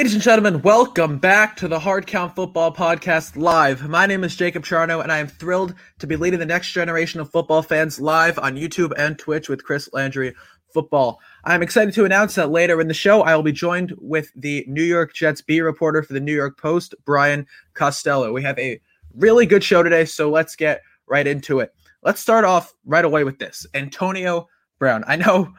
Ladies and gentlemen, welcome back to the Hard Count Football Podcast live. My name is Jacob Charno, and I am thrilled to be leading the next generation of football fans live on YouTube and Twitch with Chris Landry Football. I'm excited to announce that later in the show, I will be joined with the New York Jets B reporter for the New York Post, Brian Costello. We have a really good show today, so let's get right into it. Let's start off right away with this Antonio Brown. I know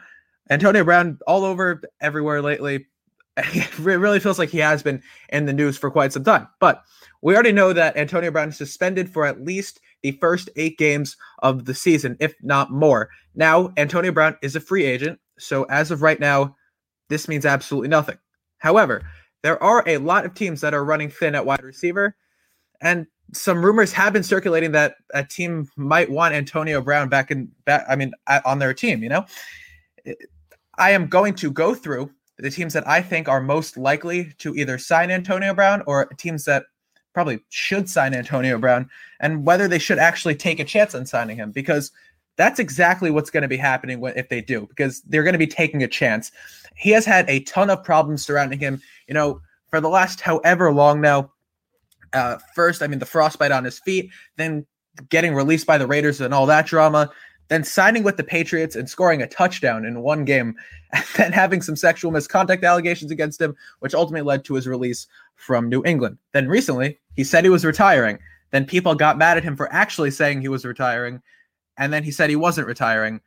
Antonio Brown all over everywhere lately it really feels like he has been in the news for quite some time. But we already know that Antonio Brown is suspended for at least the first eight games of the season, if not more. Now, Antonio Brown is a free agent. So as of right now, this means absolutely nothing. However, there are a lot of teams that are running thin at wide receiver. And some rumors have been circulating that a team might want Antonio Brown back in back, I mean, on their team, you know? I am going to go through the teams that I think are most likely to either sign Antonio Brown or teams that probably should sign Antonio Brown and whether they should actually take a chance on signing him because that's exactly what's going to be happening if they do because they're going to be taking a chance. He has had a ton of problems surrounding him, you know, for the last however long now. Uh, first, I mean, the frostbite on his feet, then getting released by the Raiders and all that drama then signing with the Patriots and scoring a touchdown in one game, and then having some sexual misconduct allegations against him, which ultimately led to his release from New England. Then recently, he said he was retiring. Then people got mad at him for actually saying he was retiring. And then he said he wasn't retiring.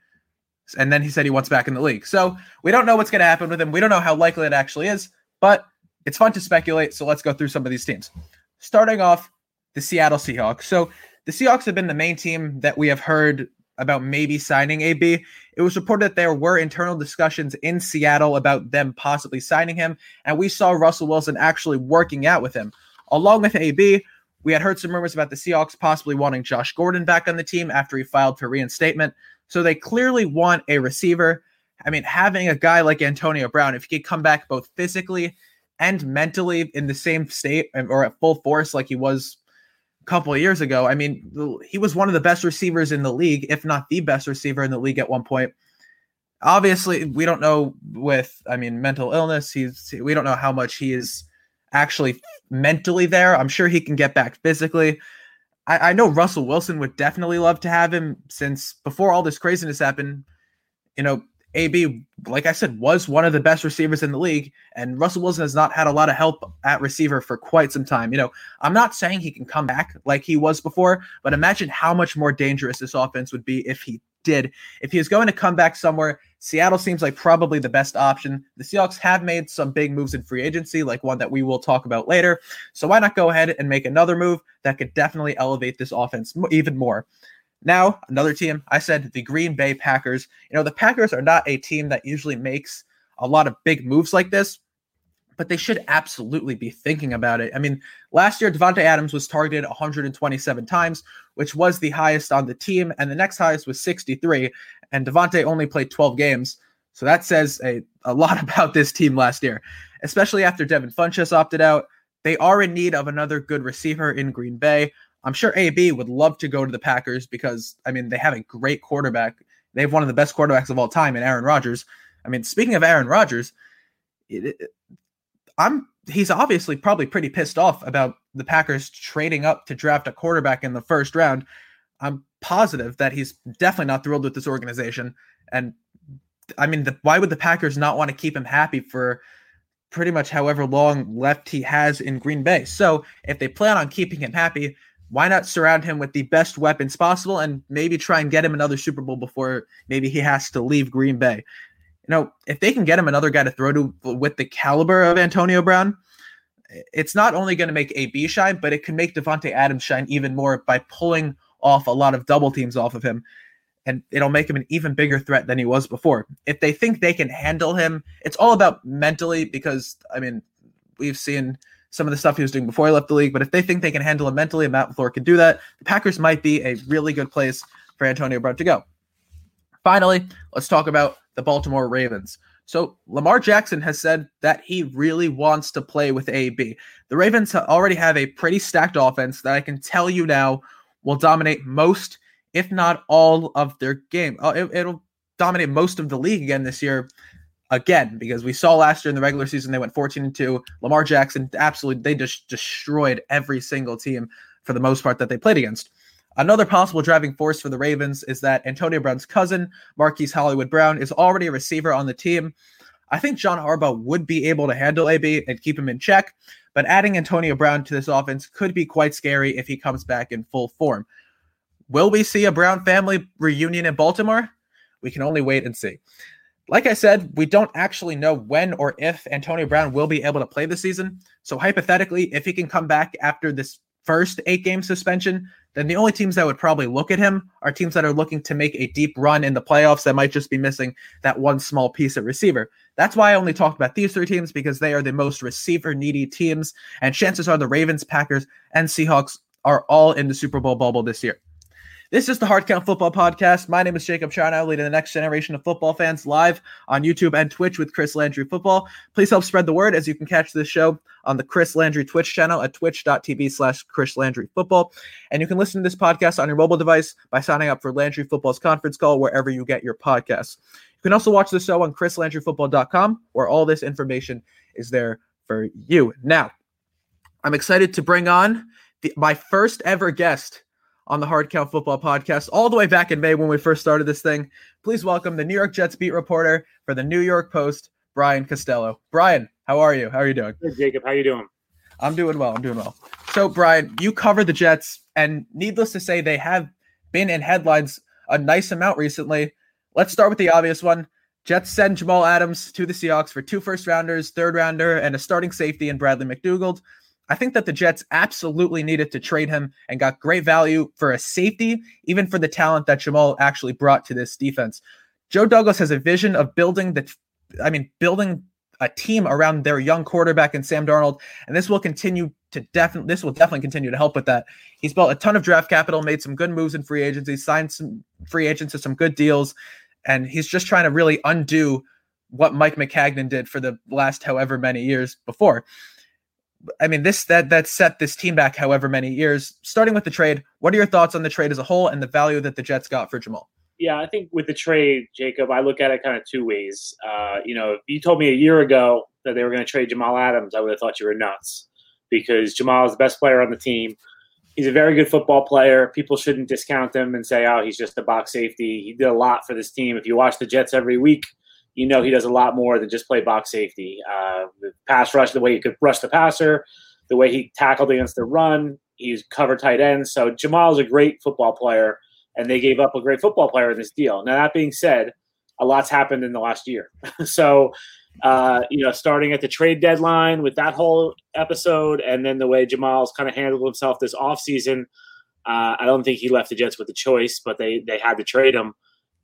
And then he said he wants back in the league. So we don't know what's going to happen with him. We don't know how likely it actually is, but it's fun to speculate. So let's go through some of these teams. Starting off, the Seattle Seahawks. So the Seahawks have been the main team that we have heard about maybe signing AB. It was reported that there were internal discussions in Seattle about them possibly signing him, and we saw Russell Wilson actually working out with him. Along with AB, we had heard some rumors about the Seahawks possibly wanting Josh Gordon back on the team after he filed for reinstatement. So they clearly want a receiver. I mean, having a guy like Antonio Brown, if he could come back both physically and mentally in the same state or at full force like he was couple of years ago. I mean, he was one of the best receivers in the league, if not the best receiver in the league at one point. Obviously, we don't know with, I mean, mental illness. He's we don't know how much he is actually mentally there. I'm sure he can get back physically. I, I know Russell Wilson would definitely love to have him since before all this craziness happened. You know, AB, like I said, was one of the best receivers in the league, and Russell Wilson has not had a lot of help at receiver for quite some time. You know, I'm not saying he can come back like he was before, but imagine how much more dangerous this offense would be if he did. If he is going to come back somewhere, Seattle seems like probably the best option. The Seahawks have made some big moves in free agency, like one that we will talk about later. So why not go ahead and make another move that could definitely elevate this offense even more? Now, another team, I said the Green Bay Packers. You know, the Packers are not a team that usually makes a lot of big moves like this, but they should absolutely be thinking about it. I mean, last year, Davante Adams was targeted 127 times, which was the highest on the team, and the next highest was 63, and Davante only played 12 games. So that says a, a lot about this team last year, especially after Devin Funchess opted out. They are in need of another good receiver in Green Bay. I'm sure AB would love to go to the Packers because I mean they have a great quarterback. They have one of the best quarterbacks of all time in Aaron Rodgers. I mean, speaking of Aaron Rodgers, it, it, I'm he's obviously probably pretty pissed off about the Packers trading up to draft a quarterback in the first round, I'm positive that he's definitely not thrilled with this organization. And I mean, the, why would the Packers not want to keep him happy for pretty much however long left he has in Green Bay? So if they plan on keeping him happy, why not surround him with the best weapons possible and maybe try and get him another Super Bowl before maybe he has to leave Green Bay? You know, if they can get him another guy to throw to with the caliber of Antonio Brown, it's not only going to make AB shine, but it can make Davante Adams shine even more by pulling off a lot of double teams off of him. And it'll make him an even bigger threat than he was before. If they think they can handle him, it's all about mentally because, I mean, we've seen some of the stuff he was doing before he left the league. But if they think they can handle him mentally and Matt LaFleur can do that, the Packers might be a really good place for Antonio Brown to go. Finally, let's talk about the Baltimore Ravens. So Lamar Jackson has said that he really wants to play with AB. The Ravens already have a pretty stacked offense that I can tell you now will dominate most, if not all, of their game. Uh, it, will dominate most of the league again this year. Again, because we saw last year in the regular season they went 14 and 2. Lamar Jackson absolutely they just destroyed every single team for the most part that they played against. Another possible driving force for the Ravens is that Antonio Brown's cousin, Marquise Hollywood Brown, is already a receiver on the team. I think John Harbaugh would be able to handle AB and keep him in check, but adding Antonio Brown to this offense could be quite scary if he comes back in full form. Will we see a Brown family reunion in Baltimore? We can only wait and see. Like I said, we don't actually know when or if Antonio Brown will be able to play this season. So hypothetically, if he can come back after this first eight game suspension, then the only teams that would probably look at him are teams that are looking to make a deep run in the playoffs that might just be missing that one small piece at receiver. That's why I only talked about these three teams because they are the most receiver needy teams. And chances are the Ravens, Packers, and Seahawks are all in the Super Bowl bubble this year. This is the Hard Count Football Podcast. My name is Jacob Charnow, leading the next generation of football fans live on YouTube and Twitch with Chris Landry Football. Please help spread the word as you can catch this show on the Chris Landry Twitch channel at twitch.tv slash Chris Landry Football. And you can listen to this podcast on your mobile device by signing up for Landry Football's conference call wherever you get your podcasts. You can also watch the show on chrislandryfootball.com where all this information is there for you. Now, I'm excited to bring on the, my first ever guest on the Hard Count Football Podcast all the way back in May when we first started this thing. Please welcome the New York Jets beat reporter for the New York Post, Brian Costello. Brian, how are you? How are you doing? Good, Jacob. How you doing? I'm doing well. I'm doing well. So, Brian, you cover the Jets, and needless to say, they have been in headlines a nice amount recently. Let's start with the obvious one. Jets send Jamal Adams to the Seahawks for two first rounders, third rounder, and a starting safety in Bradley McDougald. I think that the Jets absolutely needed to trade him and got great value for a safety, even for the talent that Jamal actually brought to this defense. Joe Douglas has a vision of building the, I mean, building a team around their young quarterback and Sam Darnold, and this will continue to definitely, this will definitely continue to help with that. He's built a ton of draft capital, made some good moves in free agency, signed some free agents to some good deals, and he's just trying to really undo what Mike Maccagnan did for the last however many years before. I mean, this that that set this team back however many years. Starting with the trade, what are your thoughts on the trade as a whole and the value that the Jets got for Jamal? Yeah, I think with the trade, Jacob, I look at it kind of two ways. Uh, you know, if you told me a year ago that they were going to trade Jamal Adams, I would have thought you were nuts because Jamal is the best player on the team. He's a very good football player. People shouldn't discount him and say, "Oh, he's just a box safety." He did a lot for this team. If you watch the Jets every week, you know he does a lot more than just play box safety. Uh, the pass rush, the way he could rush the passer, the way he tackled against the run, he's covered tight ends. So Jamal is a great football player, and they gave up a great football player in this deal. Now that being said, a lot's happened in the last year. so, uh, you know, starting at the trade deadline with that whole episode, and then the way Jamal's kind of handled himself this offseason, uh, I don't think he left the Jets with a choice, but they they had to trade him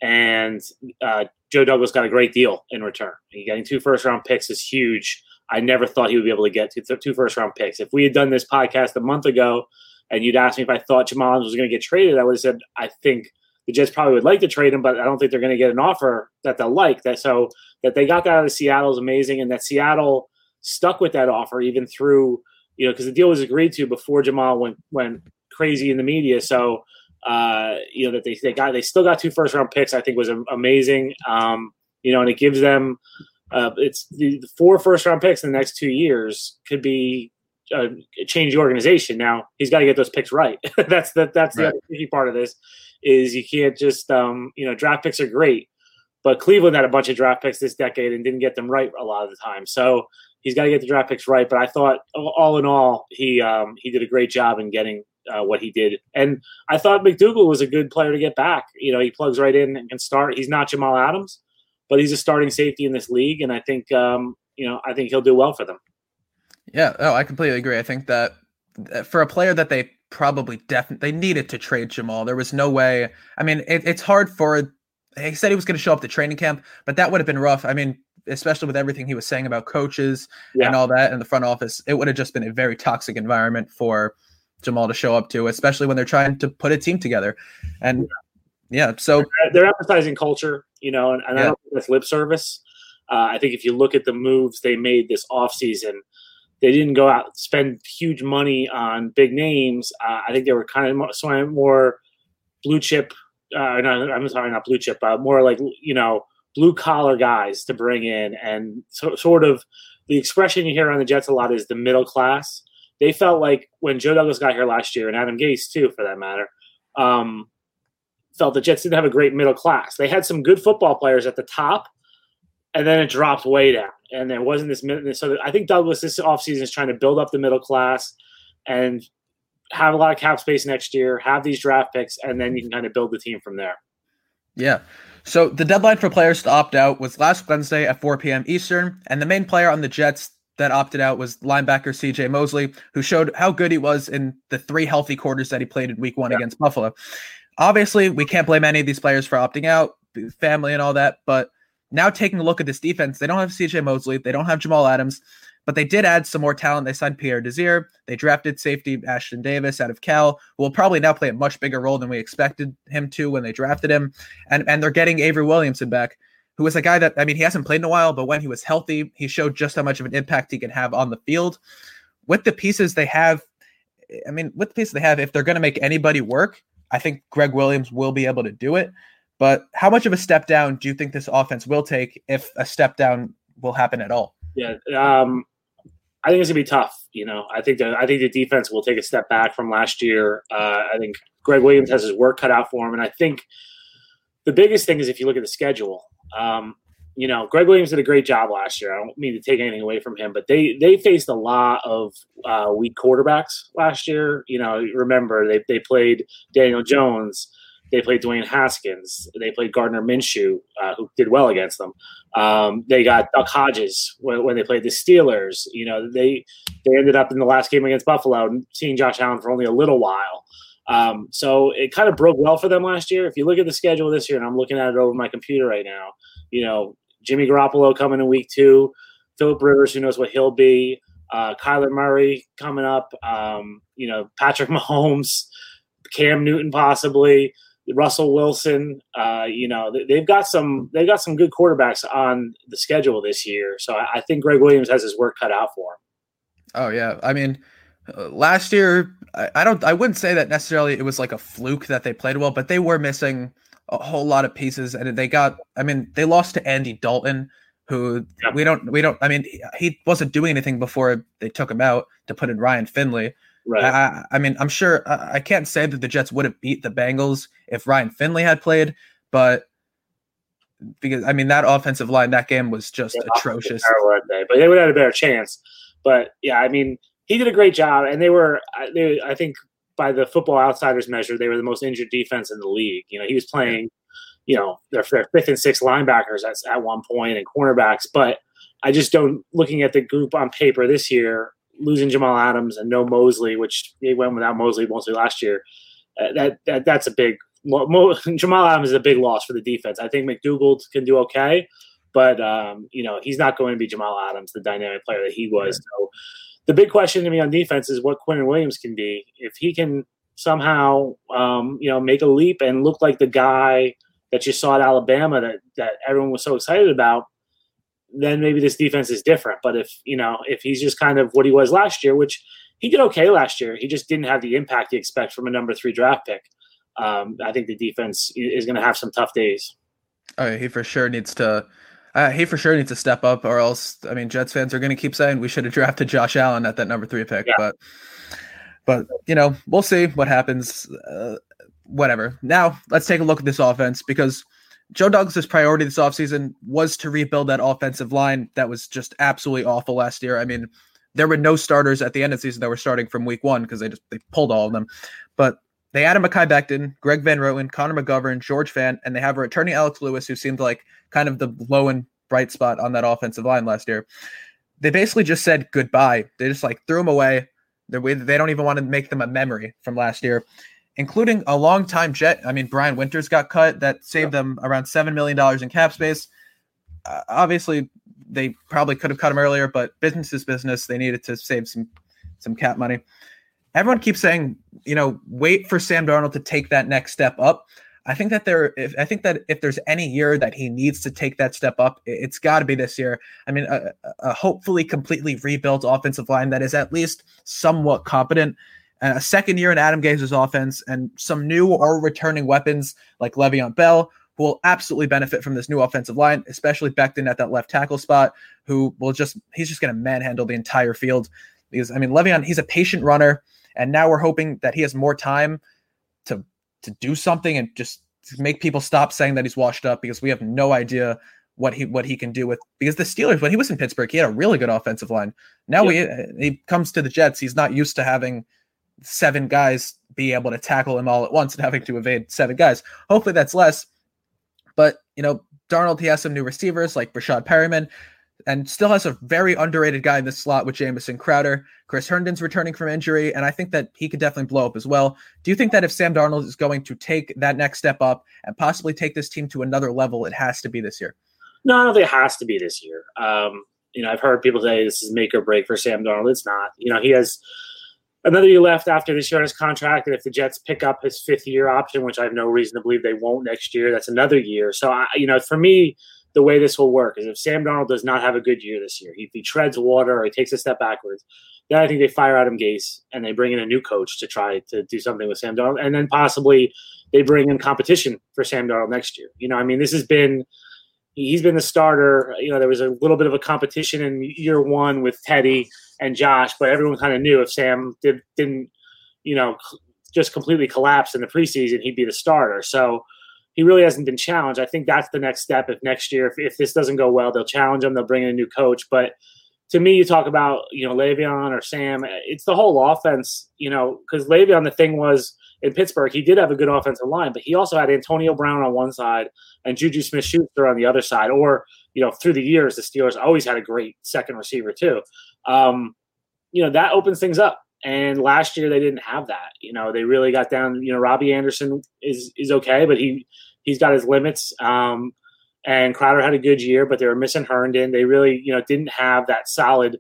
and uh, Joe Douglas got a great deal in return. Getting two first round picks is huge. I never thought he would be able to get two, two first round picks. If we had done this podcast a month ago and you'd asked me if I thought Jamal Adams was going to get traded, I would have said I think the Jets probably would like to trade him, but I don't think they're going to get an offer that they'll like. That so that they got that out of Seattle is amazing, and that Seattle stuck with that offer even through you know because the deal was agreed to before Jamal went went crazy in the media. So uh, you know that they they got they still got two first round picks. I think was amazing. Um, you know, and it gives them uh, it's the, the four first round picks in the next two years could be uh, change the organization. Now he's got to get those picks right. that's the that's the Right. other tricky part of this is you can't just um, you know draft picks are great, but Cleveland had a bunch of draft picks this decade and didn't get them right a lot of the time. So he's got to get the draft picks right. But I thought all in all he um, he did a great job in getting uh, what he did, and I thought McDougald was a good player to get back. You know he plugs right in and can start. He's not Jamal Adams, but he's a starting safety in this league, and I think um, you know I think he'll do well for them. Yeah, oh, I completely agree. I think that for a player that they probably definitely they needed to trade Jamal. There was no way. I mean, it, it's hard for. He said he was going to show up to training camp, but that would have been rough. I mean, especially with everything he was saying about coaches Yeah. and all that in the front office, it would have just been a very toxic environment for Jamal to show up to, especially when they're trying to put a team together. And yeah, so they're emphasizing culture, you know, and, and I don't think that's lip service. Uh, I think if you look at the moves they made this offseason, they didn't go out spend huge money on big names. Uh, I think they were kind of more, sort of more blue chip. Uh, no, I'm sorry, not blue chip, uh, more like you know blue collar guys to bring in, and so, sort of the expression you hear on the Jets a lot is the middle class. They felt like when Joe Douglas got here last year, and Adam Gase too, for that matter, um, felt the Jets didn't have a great middle class. They had some good football players at the top, and then it dropped way down. And there wasn't this. So I think Douglas this offseason is trying to build up the middle class and have a lot of cap space next year, have these draft picks, and then you can kind of build the team from there. Yeah. So the deadline for players to opt out was last Wednesday at 4 p.m. Eastern, and the main player on the Jets that opted out was linebacker C.J. Mosley, who showed how good he was in the three healthy quarters that he played in Week One against Buffalo. Obviously, we can't blame any of these players for opting out, family and all that. But now taking a look at this defense, they don't have C.J. Mosley, they don't have Jamal Adams, but they did add some more talent. They signed Pierre Desir. They drafted safety Ashtyn Davis out of Cal, who will probably now play a much bigger role than we expected him to when they drafted him. And and they're getting Avery Williamson back, who is a guy that I mean he hasn't played in a while, but when he was healthy, he showed just how much of an impact he can have on the field. With the pieces they have, I mean, with the pieces they have, if they're going to make anybody work, I think Gregg Williams will be able to do it. But how much of a step down do you think this offense will take if a step down will happen at all? Yeah, um, I think it's gonna be tough. You know, I think that I think the defense will take a step back from last year. Uh, I think Gregg Williams has his work cut out for him, and I think the biggest thing is if you look at the schedule. Um, you know, Gregg Williams did a great job last year. I don't mean to take anything away from him, but they they faced a lot of uh, weak quarterbacks last year. You know, remember they they played Daniel Jones, they played Dwayne Haskins, they played Gardner Minshew, uh, who did well against them. Um, they got Duck Hodges when, when they played the Steelers. You know, they they ended up in the last game against Buffalo and seeing Josh Allen for only a little while. Um, so it kind of broke well for them last year. If you look at the schedule this year, and I'm looking at it over my computer right now, you know, Jimmy Garoppolo coming in week two, Philip Rivers, who knows what he'll be, uh, Kyler Murray coming up, um, you know, Patrick Mahomes, Cam Newton possibly, Russell Wilson. Uh, you know, they- they've got some they've got some good quarterbacks on the schedule this year. So I, I think Gregg Williams has his work cut out for him. Oh yeah, I mean, uh, last year I, I don't I wouldn't say that necessarily it was like a fluke that they played well, but they were missing a whole lot of pieces, and they got. I mean, they lost to Andy Dalton, who Yeah. we don't we don't. I mean, he- wasn't doing anything before they took him out to put in Ryan Finley. Right. I, I- mean, I'm sure I, I can't say that the Jets would have beat the Bengals if Ryan Finley had played, but because I mean that offensive line that game was just Yeah, atrocious. but they would have had a better chance. But yeah, I mean, he did a great job, and they were, I- they, I think, by the Football Outsiders measure, they were the most injured defense in the league. You know, he was playing, you know, their, their fifth and sixth linebackers at, at one point and cornerbacks. But I just don't. Looking at the group on paper this year, losing Jamal Adams and no Mosley, which they went without Mosley mostly last year. Uh, that, that that's a big. Mo, Jamal Adams is a big loss for the defense. I think McDougald can do okay but um, you know he's not going to be Jamal Adams, the dynamic player that he was. So the big question to me on defense is what Quinn Williams can be. If he can somehow um, you know make a leap and look like the guy that you saw at Alabama that that everyone was so excited about, then maybe this defense is different. But if you know if he's just kind of what he was last year, which he did okay last year, he just didn't have the impact you expect from a number three draft pick. Um, I think the defense is going to have some tough days. Oh, he for sure needs to. Uh, he for sure needs to step up, or else I mean, Jets fans are going to keep saying we should have drafted Josh Allen at that number three pick. Yeah. But, but you know, we'll see what happens. Uh, whatever. Now let's take a look at this offense because Joe Douglas's priority this offseason was to rebuild that offensive line that was just absolutely awful last year. I mean, there were no starters at the end of the season that were starting from week one because they just they pulled all of them. But they added Mekhi Becton, Greg Van Roten, Connor McGovern, George Fant, and they have returning Alex Lewis, who seemed like kind of the low and bright spot on that offensive line last year. They basically just said goodbye. They just like threw him away. They they don't even want to make them a memory from last year, including a long time Jet. I mean, Brian Winters got cut. That saved them around seven million dollars in cap space. Uh, obviously, they probably could have cut him earlier, but business is business. They needed to save some some cap money everyone keeps saying, you know, wait for Sam Darnold to take that next step up. I think that there, if I think that if there's any year that he needs to take that step up, it's got to be this year. I mean, a, a, hopefully completely rebuilt offensive line that is at least somewhat competent. a second year in Adam Gase's offense and some new or returning weapons like Le'Veon Bell, who will absolutely benefit from this new offensive line, especially Becton at that left tackle spot, who will just he's just going to manhandle the entire field. Because I mean, Le'Veon, he's a patient runner. And now we're hoping that he has more time to to do something and just make people stop saying that he's washed up because we have no idea what he what he can do with because the Steelers when he was in Pittsburgh he had a really good offensive line. Now yep. he he comes to the Jets he's not used to having seven guys be able to tackle him all at once and having to evade seven guys. Hopefully that's less. But you know Darnold he has some new receivers like Breshad Perriman and still has a very underrated guy in the slot with Jamison Crowder. Chris Herndon's returning from injury, and I think that he could definitely blow up as well. Do you think that if Sam Darnold is going to take that next step up and possibly take this team to another level, it has to be this year? No, I don't think it has to be this year. Um, you know, I've heard people say this is make or break for Sam Darnold. It's not. You know, he has another year left after this year on his contract, and if the Jets pick up his fifth year option, which I have no reason to believe they won't next year, that's another year. So, I, you know, for me the way this will work is if Sam Darnold does not have a good year this year, if he treads water or he takes a step backwards, then I think they fire Adam Gase and they bring in a new coach to try to do something with Sam Darnold, and then possibly they bring in competition for Sam Darnold next year. You know, I mean, this has been he's been the starter. You know, there was a little bit of a competition in year one with Teddy and Josh, but everyone kind of knew if Sam did, didn't, you know, just completely collapse in the preseason, he'd be the starter. So he really hasn't been challenged. I think that's the next step. If next year, if, if this doesn't go well, they'll challenge him. They'll bring in a new coach. But to me, you talk about you know Le'Veon or Sam. It's the whole offense. You know, because Le'Veon, the thing was in Pittsburgh, he did have a good offensive line, but he also had Antonio Brown on one side and Juju Smith-Schuster on the other side. Or you know, through the years, the Steelers always had a great second receiver too. Um, you know, that opens things up. And last year they didn't have that. You know, they really got down. You know, Robby Anderson is is okay, but he he's got his limits. Um, and Crowder had a good year, but they were missing Herndon. They really, you know, didn't have that solid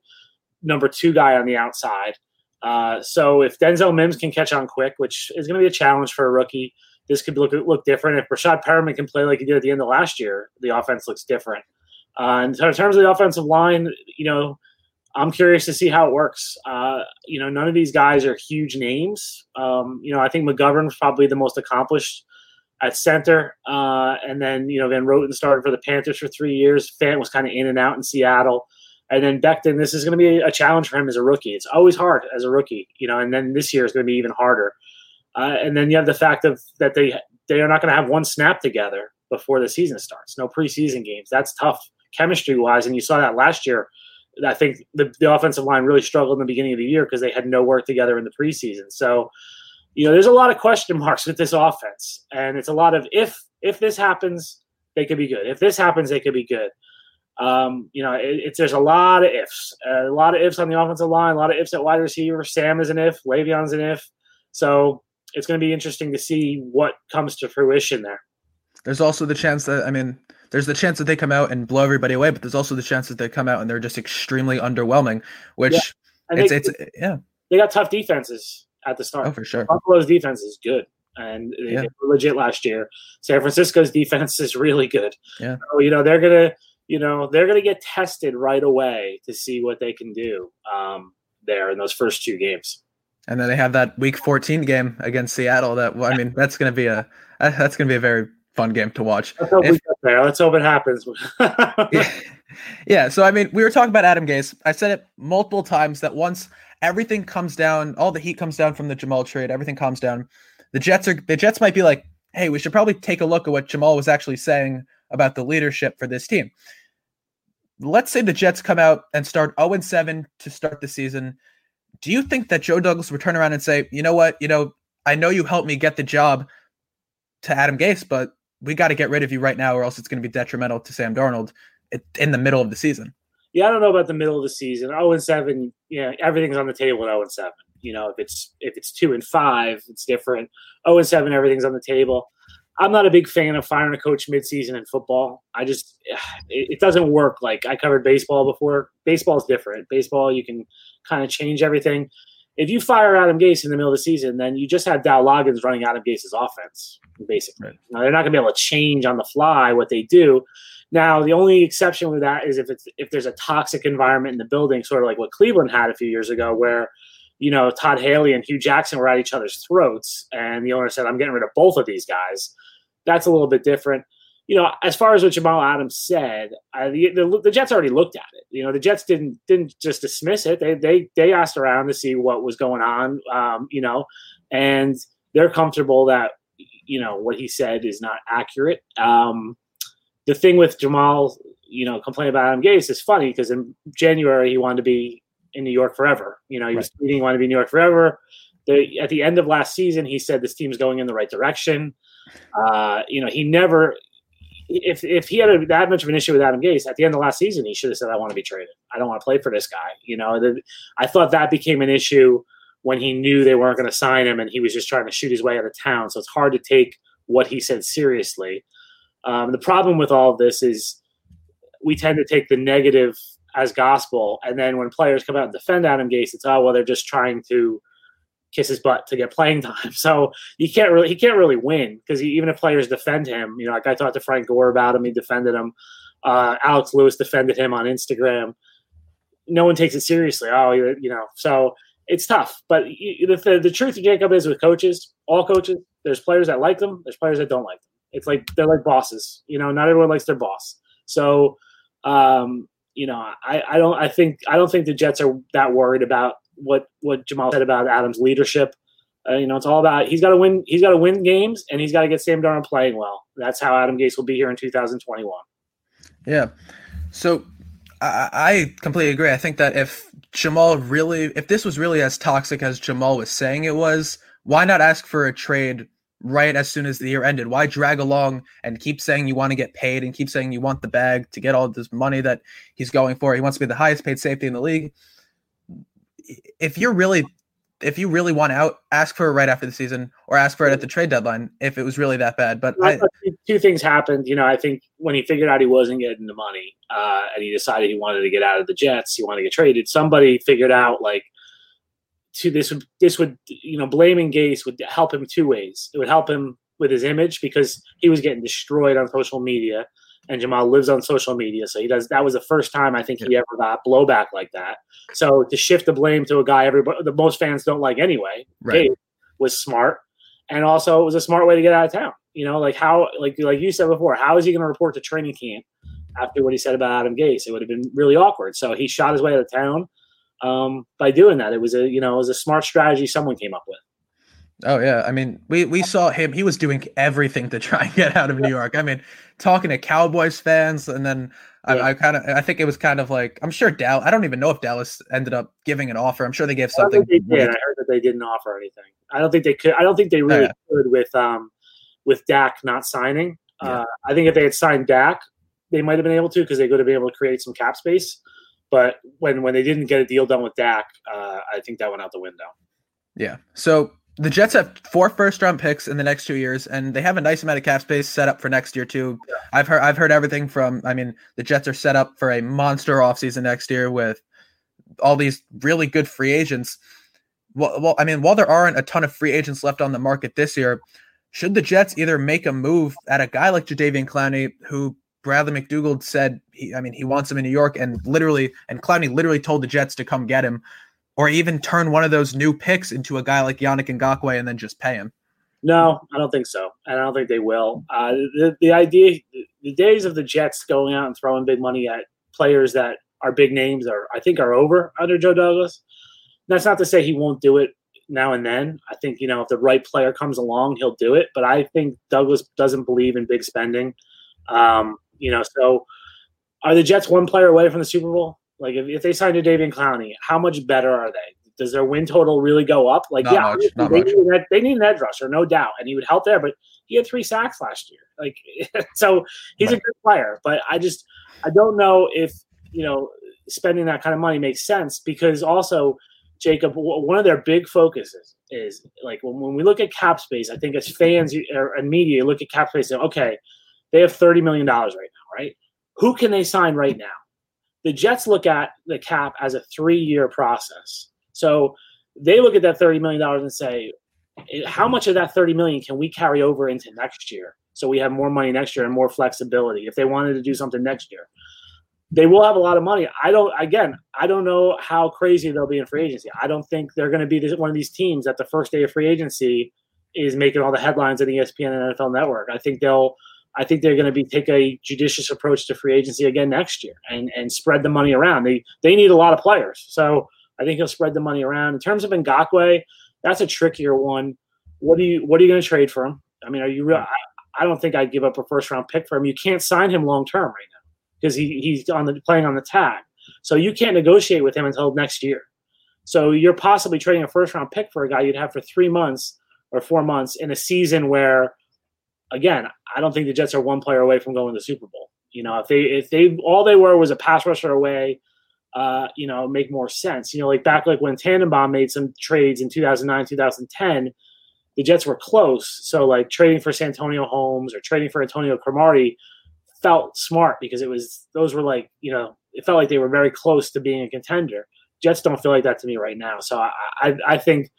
number two guy on the outside. Uh, so if Denzel Mims can catch on quick, which is going to be a challenge for a rookie, this could look look different. If Breshad Perriman can play like he did at the end of last year, the offense looks different. Uh, in terms of the offensive line, you know, I'm curious to see how it works. Uh, you know, none of these guys are huge names. Um, you know, I think McGovern's probably the most accomplished at center. Uh, and then, you know, Van Roten started for the Panthers for three years. Fant was kind of in and out in Seattle. And then Becton, this is going to be a challenge for him as a rookie. It's always hard as a rookie, you know, and then this year is going to be even harder. Uh, and then you have the fact of that they they are not going to have one snap together before the season starts. No preseason games. That's tough chemistry wise. And you saw that last year I think the, the offensive line really struggled in the beginning of the year because they had no work together in the preseason. So, you know, there's a lot of question marks with this offense, and it's a lot of if if this happens, they could be good. If this happens, they could be good. Um, you know, it, it's there's a lot of ifs, uh, a lot of ifs on the offensive line, a lot of ifs at wide receiver. Sam is an if, Le'Veon's an if. So it's going to be interesting to see what comes to fruition there. There's also the chance that I mean, there's the chance that they come out and blow everybody away, but there's also the chance that they come out and they're just extremely underwhelming. Which yeah. it's, they, it's yeah. They got tough defenses at the start. Oh, for sure. Buffalo's defense is good, and they, yeah. were legit last year. San Francisco's defense is really good. Yeah. So, you know they're gonna, you know they're gonna get tested right away to see what they can do um, there in those first two games. And then they have that Week 14 game against Seattle. That I mean, that's going to be a that's going to be a very fun game to watch. Let's hope, If- we get there. Let's hope it happens. yeah. yeah. So I mean, we were talking about Adam Gase. I said it multiple times that once everything comes down, all the heat comes down from the Jamal trade, everything calms down. The Jets are the Jets might be like, hey, we should probably take a look at what Jamal was actually saying about the leadership for this team. Let's say the Jets come out and start 0 7 to start the season. Do you think that Joe Douglas would turn around and say, you know what, you know, I know you helped me get the job to Adam Gase, but we got to get rid of you right now, or else it's going to be detrimental to Sam Darnold in the middle of the season. yeah, I don't know about the middle of the season. Zero and seven, yeah, everything's on the table at zero and seven. You know, if it's if it's two and five, it's different. Zero and seven, everything's on the table. I'm not a big fan of firing a coach midseason in football. I just it, it doesn't work. Like I covered baseball before. Baseball's different. Baseball, you can kind of change everything. If you fire Adam Gase in the middle of the season, then you just have Dowell Loggins running Adam Gase's offense, basically. Right. Now they're not going to be able to change on the fly what they do. Now the only exception with that is if it's if there's a toxic environment in the building, sort of like what Cleveland had a few years ago, where you know Todd Haley and Hue Jackson were at each other's throats, and the owner said, "I'm getting rid of both of these guys." That's a little bit different. You know, as far as what Jamal Adams said, uh, the, the the Jets already looked at it. You know, the Jets didn't didn't just dismiss it. They they they asked around to see what was going on. Um, you know, and they're comfortable that you know what he said is not accurate. Um, the thing with Jamal, you know, complaining about Adam Gase is funny because in January he wanted to be in New York forever. You know, he was tweeting he wanted to be in New York forever. The, at the end of last season, he said this team's going in the right direction. Uh, you know, he never. If if he had a, that much of an issue with Adam Gase at the end of last season, he should have said, "I want to be traded. I don't want to play for this guy." You know, the, I thought that became an issue when he knew they weren't going to sign him, and he was just trying to shoot his way out of town. So it's hard to take what he said seriously. Um, the problem with all of this is we tend to take the negative as gospel, and then when players come out and defend Adam Gase, it's oh well, they're just trying to kiss his butt to get playing time. So you can't really he can't really win because even if players defend him, you know, like I talked to Frank Gore about him, he defended him. Uh, Alex Lewis defended him on Instagram. No one takes it seriously. Oh, you you know, so it's tough. But the, the truth, of Jacob, is with coaches, all coaches, there's players that like them, there's players that don't like them. It's like they're like bosses. You know, not everyone likes their boss. So, um, you know, I, I don't I think I don't think the Jets are that worried about what what Jamal said about Adams' leadership. Uh, you know, it's all about he's got to win. He's got to win games, and he's got to get Sam Darnold playing well. That's how Adam Gase will be here in 2021. Yeah. So I, I completely agree. I think that if Jamal really, if this was really as toxic as Jamal was saying it was, why not ask for a trade right as soon as the year ended? Why drag along and keep saying you want to get paid and keep saying you want the bag to get all this money that he's going for? He wants to be the highest paid safety in the league. If you're really if you really want out, ask for it right after the season or ask for it at the trade deadline if it was really that bad. But I two things happened. You know, I think when he figured out he wasn't getting the money, uh, and he decided he wanted to get out of the Jets, he wanted to get traded. Somebody figured out like to this would this would you know blaming Gase would help him two ways. It would help him with his image because he was getting destroyed on social media, and Jamal lives on social media, so he does. That was the first time I think he ever got blowback like that. So to shift the blame to a guy everybody the most fans don't like anyway, Right. Was smart, and also it was a smart way to get out of town. You know, like how like like you said before, how is he going to report to training camp after what he said about Adam Gase? It would have been really awkward. So he shot his way out of town um, by doing that. It was a you know it was a smart strategy someone came up with. Oh yeah, I mean, we we saw him. He was doing everything to try and get out of New York. I mean, talking to Cowboys fans, and then Yeah. I, I kind of, I think it was kind of like, I'm sure Dallas. I don't even know if Dallas ended up giving an offer. I'm sure they gave something. they did. I heard that they didn't offer anything. I don't think they could. I don't think they really Yeah. could with um with Dak not signing. Uh, I think if they had signed Dak, they might have been able to because they could have been able to create some cap space. But when when they didn't get a deal done with Dak, uh, I think that went out the window. Yeah. So the Jets have four first round picks in the next two years, and they have a nice amount of cap space set up for next year too. I've heard I've heard everything from. I mean, the Jets are set up for a monster offseason next year with all these really good free agents. Well, well, I mean, while there aren't a ton of free agents left on the market this year, should the Jets either make a move at a guy like Jadeveon Clowney, who Bradley McDougald said, he, I mean, he wants him in New York, and literally, and Clowney literally told the Jets to come get him, or even turn one of those new picks into a guy like Yannick Ngakoue and then just pay him. No, I don't think so, and I don't think they will. Uh, the the idea, the days of the Jets going out and throwing big money at players that are big names are, I think, are over under Joe Douglas. That's not to say he won't do it now and then. I think you know if the right player comes along, he'll do it. But I think Douglas doesn't believe in big spending. Um, you know, so are the Jets one player away from the Super Bowl? Like if, if they signed Jadeveon Clowney, how much better are they? Does their win total really go up? Like, Not yeah, much, they, much. Need an, they need an edge rusher, no doubt, and he would help there. But he had three sacks last year. Like, so he's a good player. But I just, I don't know if you know spending that kind of money makes sense because also Jacob, one of their big focuses is like when, when we look at cap space. I think as fans or, and media look at cap space, and say, okay, they have thirty million dollars right now, right? Who can they sign right now? The Jets look at the cap as a three-year process, so they look at that thirty million dollars and say, "Eh, how much of that thirty million can we carry over into next year? So we have more money next year and more flexibility if they wanted to do something next year they will have a lot of money. I don't. Again, I don't know how crazy they'll be in free agency. I don't think they're going to be this, one of these teams that the first day of free agency is making all the headlines on ESPN and NFL Network. I think they'll. I think they're going to be take a judicious approach to free agency again next year and and spread the money around. They they need a lot of players, so I think he'll spread the money around. In terms of Ngakoue, that's a trickier one. What do you What are you going to trade for him? I mean, are you real? I, I don't think I'd give up a first round pick for him. You can't sign him long term right now because he, he's on the playing on the tag. So you can't negotiate with him until next year. So you're possibly trading a first round pick for a guy you'd have for three months or four months in a season where, again, I don't think the Jets are one player away from going to the Super Bowl. You know, if they if they all they were was a pass rusher away, uh, you know, make more sense. You know, like back like when Tannenbaum made some trades in 2009, 2010, the Jets were close. So like trading for Santonio Holmes or trading for Antonio Cromartie felt smart because it was those were like you know it felt like they were very close to being a contender. Jets don't feel like that to me right now. So I I, I think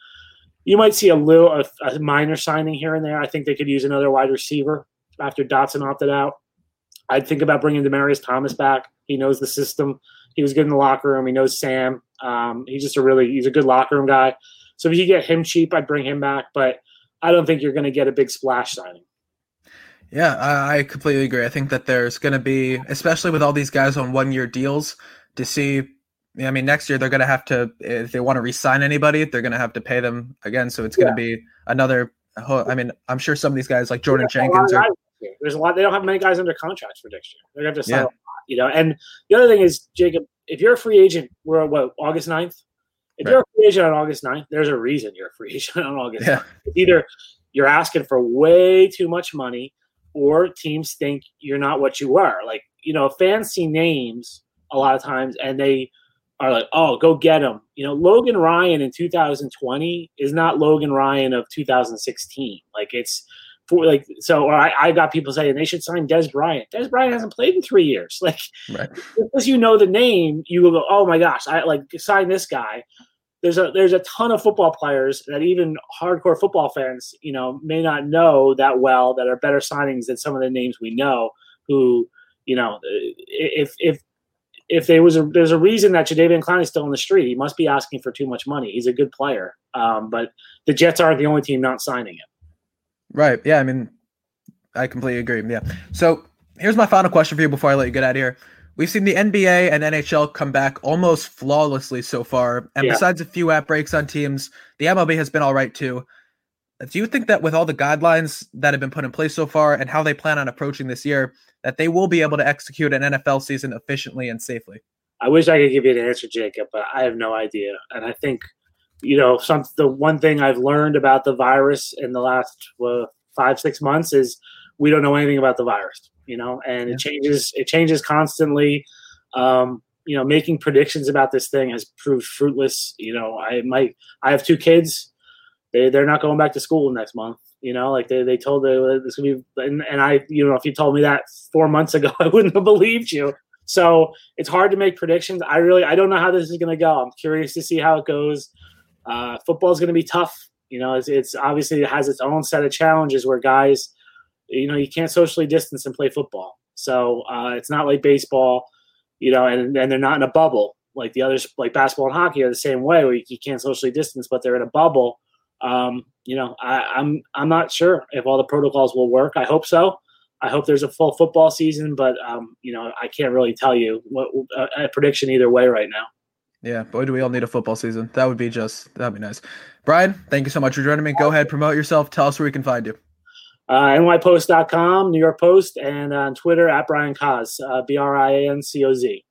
you might see a little a, a minor signing here and there. I think they could use another wide receiver after Doctson opted out. I'd think about bringing Demaryius Thomas back. He knows the system. He was good in the locker room. He knows Sam. Um, he's just a really he's a good locker room guy. So if you get him cheap, I'd bring him back. But I don't think you're going to get a big splash signing. Yeah, I, I completely agree. I think that there's going to be, especially with all these guys on one year deals, to see. I mean, next year they're going to have to, if they want to re-sign anybody, they're going to have to pay them again. So it's going to be another. I mean, I'm sure some of these guys like Jordan Jenkins are. guys this year. There's a lot. They don't have many guys under contracts for next year. They're going to have to sign Yeah. a lot, you know. And the other thing is, Jacob, if you're a free agent, we're at what August 9th? If Right. you're a free agent on August 9th, there's a reason you're a free agent on August. Yeah. 9th. Either you're asking for way too much money, or teams think you're not what you were. Like you know, fans see names a lot of times, and they are like, "Oh, go get him." You know, Logan Ryan in 2020 is not Logan Ryan of 2016. Like it's for like so. Or I, I got people saying they should sign Dez Bryant. Dez Bryant hasn't played in three years. Like Right. you know the name, you will go, "Oh my gosh, I like sign this guy." There's a there's a ton of football players that even hardcore football fans, you know, may not know that well that are better signings than some of the names we know. Who, you know, if if if there was a there's a reason that Jadeveon Clowney is still in the street, he must be asking for too much money. He's a good player, um, but the Jets aren't the only team not signing him. Right. Yeah. I mean, I completely agree. Yeah. So here's my final question for you before I let you get out of here. We've seen the NBA and NHL come back almost flawlessly so far. And Yeah. besides a few outbreaks on teams, the MLB has been all right too. Do you think that with all the guidelines that have been put in place so far and how they plan on approaching this year, that they will be able to execute an NFL season efficiently and safely? I wish I could give you an answer, Jacob, but I have no idea. And I think, you know, some the one thing I've learned about the virus in the last uh, five six months is we don't know anything about the virus. You know, and Yeah. it changes. It changes constantly. Um, you know, making predictions about this thing has proved fruitless. You know, I might. I have two kids. They they're not going back to school next month. You know, like they, they told they this would be, and, and I, you know, if you told me that four months ago, I wouldn't have believed you. So it's hard to make predictions. I really I don't know how this is going to go. I'm curious to see how it goes. Uh, football is going to be tough. You know, it's, it's obviously it has its own set of challenges where guys, you know, you can't socially distance and play football. So uh, it's not like baseball, you know, and and they're not in a bubble like the others, like basketball and hockey are the same way where you, you can't socially distance, but they're in a bubble. Um, you know, I, I'm I'm not sure if all the protocols will work. I hope so. I hope there's a full football season, but um, you know, I can't really tell you what a, a prediction either way right now. Yeah, boy, do we all need a football season. That would be just that'd be nice. Brian, thank you so much for joining me. Go ahead, promote yourself. Tell us where we can find you. Uh, NYPost.com, New York Post, and on Twitter at Brian Coz, uh, B R I A N C O Z.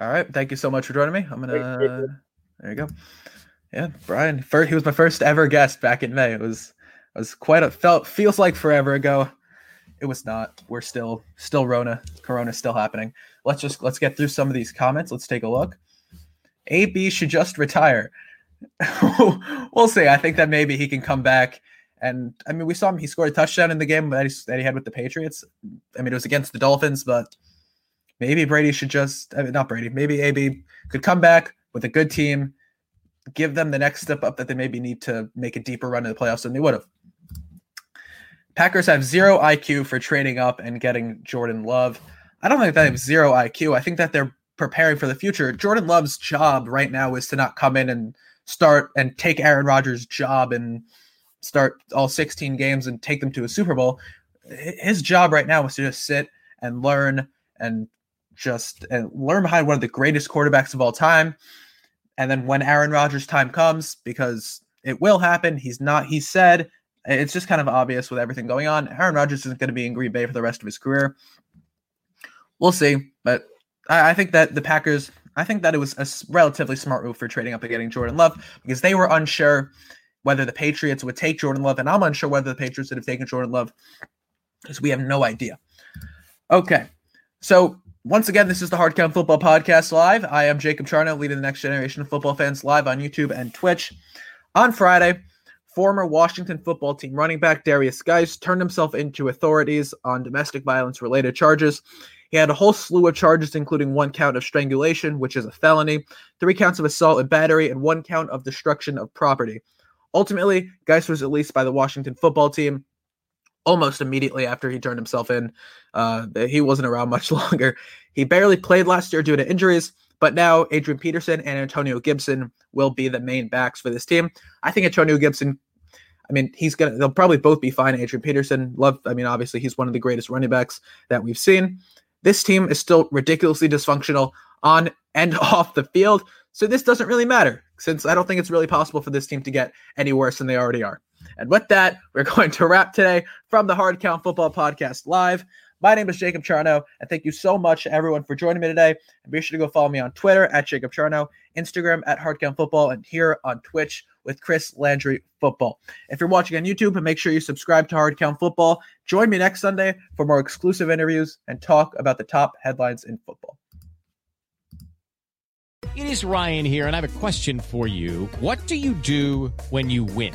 All right, thank you so much for joining me. I'm gonna. There you go. Yeah, Brian. First, he was my first ever guest back in May. It was, it was quite a felt feels like forever ago. It was not. We're still, still Rona. Corona still happening. Let's just let's get through some of these comments. Let's take a look. AB should just retire. we'll see. I think that maybe he can come back. And I mean, we saw him. He scored a touchdown in the game that he, that he had with the Patriots. I mean, it was against the Dolphins, but maybe Brady should just, I mean, not Brady, maybe AB could come back with a good team, give them the next step up that they maybe need to make a deeper run in the playoffs than they would have. Packers have zero IQ for trading up and getting Jordan Love. I don't think they have zero IQ. I think that they're preparing for the future. Jordan Love's job right now is to not come in and start and take Aaron Rodgers' job and start all 16 games and take them to a Super Bowl. His job right now is to just sit and learn and just and learn behind one of the greatest quarterbacks of all time. And then when Aaron Rodgers' time comes, because it will happen, he's not, he said, it's just kind of obvious with everything going on. Aaron Rodgers isn't going to be in Green Bay for the rest of his career. We'll see. But I, I think that the Packers, I think that it was a relatively smart move for trading up and getting Jordan Love because they were unsure whether the Patriots would take Jordan Love. And I'm unsure whether the Patriots would have taken Jordan Love because we have no idea. Okay. So once again, this is the Hard Count Football Podcast Live. I am Jacob Charno, leading the next generation of football fans live on YouTube and Twitch. On Friday, former Washington football team running back Derrius Guice turned himself into authorities on domestic violence related charges. He had a whole slew of charges, including one count of strangulation, which is a felony, three counts of assault and battery, and one count of destruction of property. Ultimately, Guice was released by the Washington football team almost immediately after he turned himself in. Uh, he wasn't around much longer. He barely played last year due to injuries, but now Adrian Peterson and Antonio Gibson will be the main backs for this team. I think Antonio Gibson. I mean, he's gonna. They'll probably both be fine. Adrian Peterson, love. I mean, obviously, he's one of the greatest running backs that we've seen. This team is still ridiculously dysfunctional on and off the field. So this doesn't really matter since I don't think it's really possible for this team to get any worse than they already are. And with that, we're going to wrap today from the Hard Count Football Podcast live. My name is Jacob Charno, and thank you so much, everyone, for joining me today. And be sure to go follow me on Twitter at Jacob Charno, Instagram at Hard Count Football, and here on Twitch with Chris Landry Football. If you're watching on YouTube, make sure you subscribe to Hard Count Football. Join me next Sunday for more exclusive interviews and talk about the top headlines in football. It is Ryan here, and I have a question for you. What do you do when you win?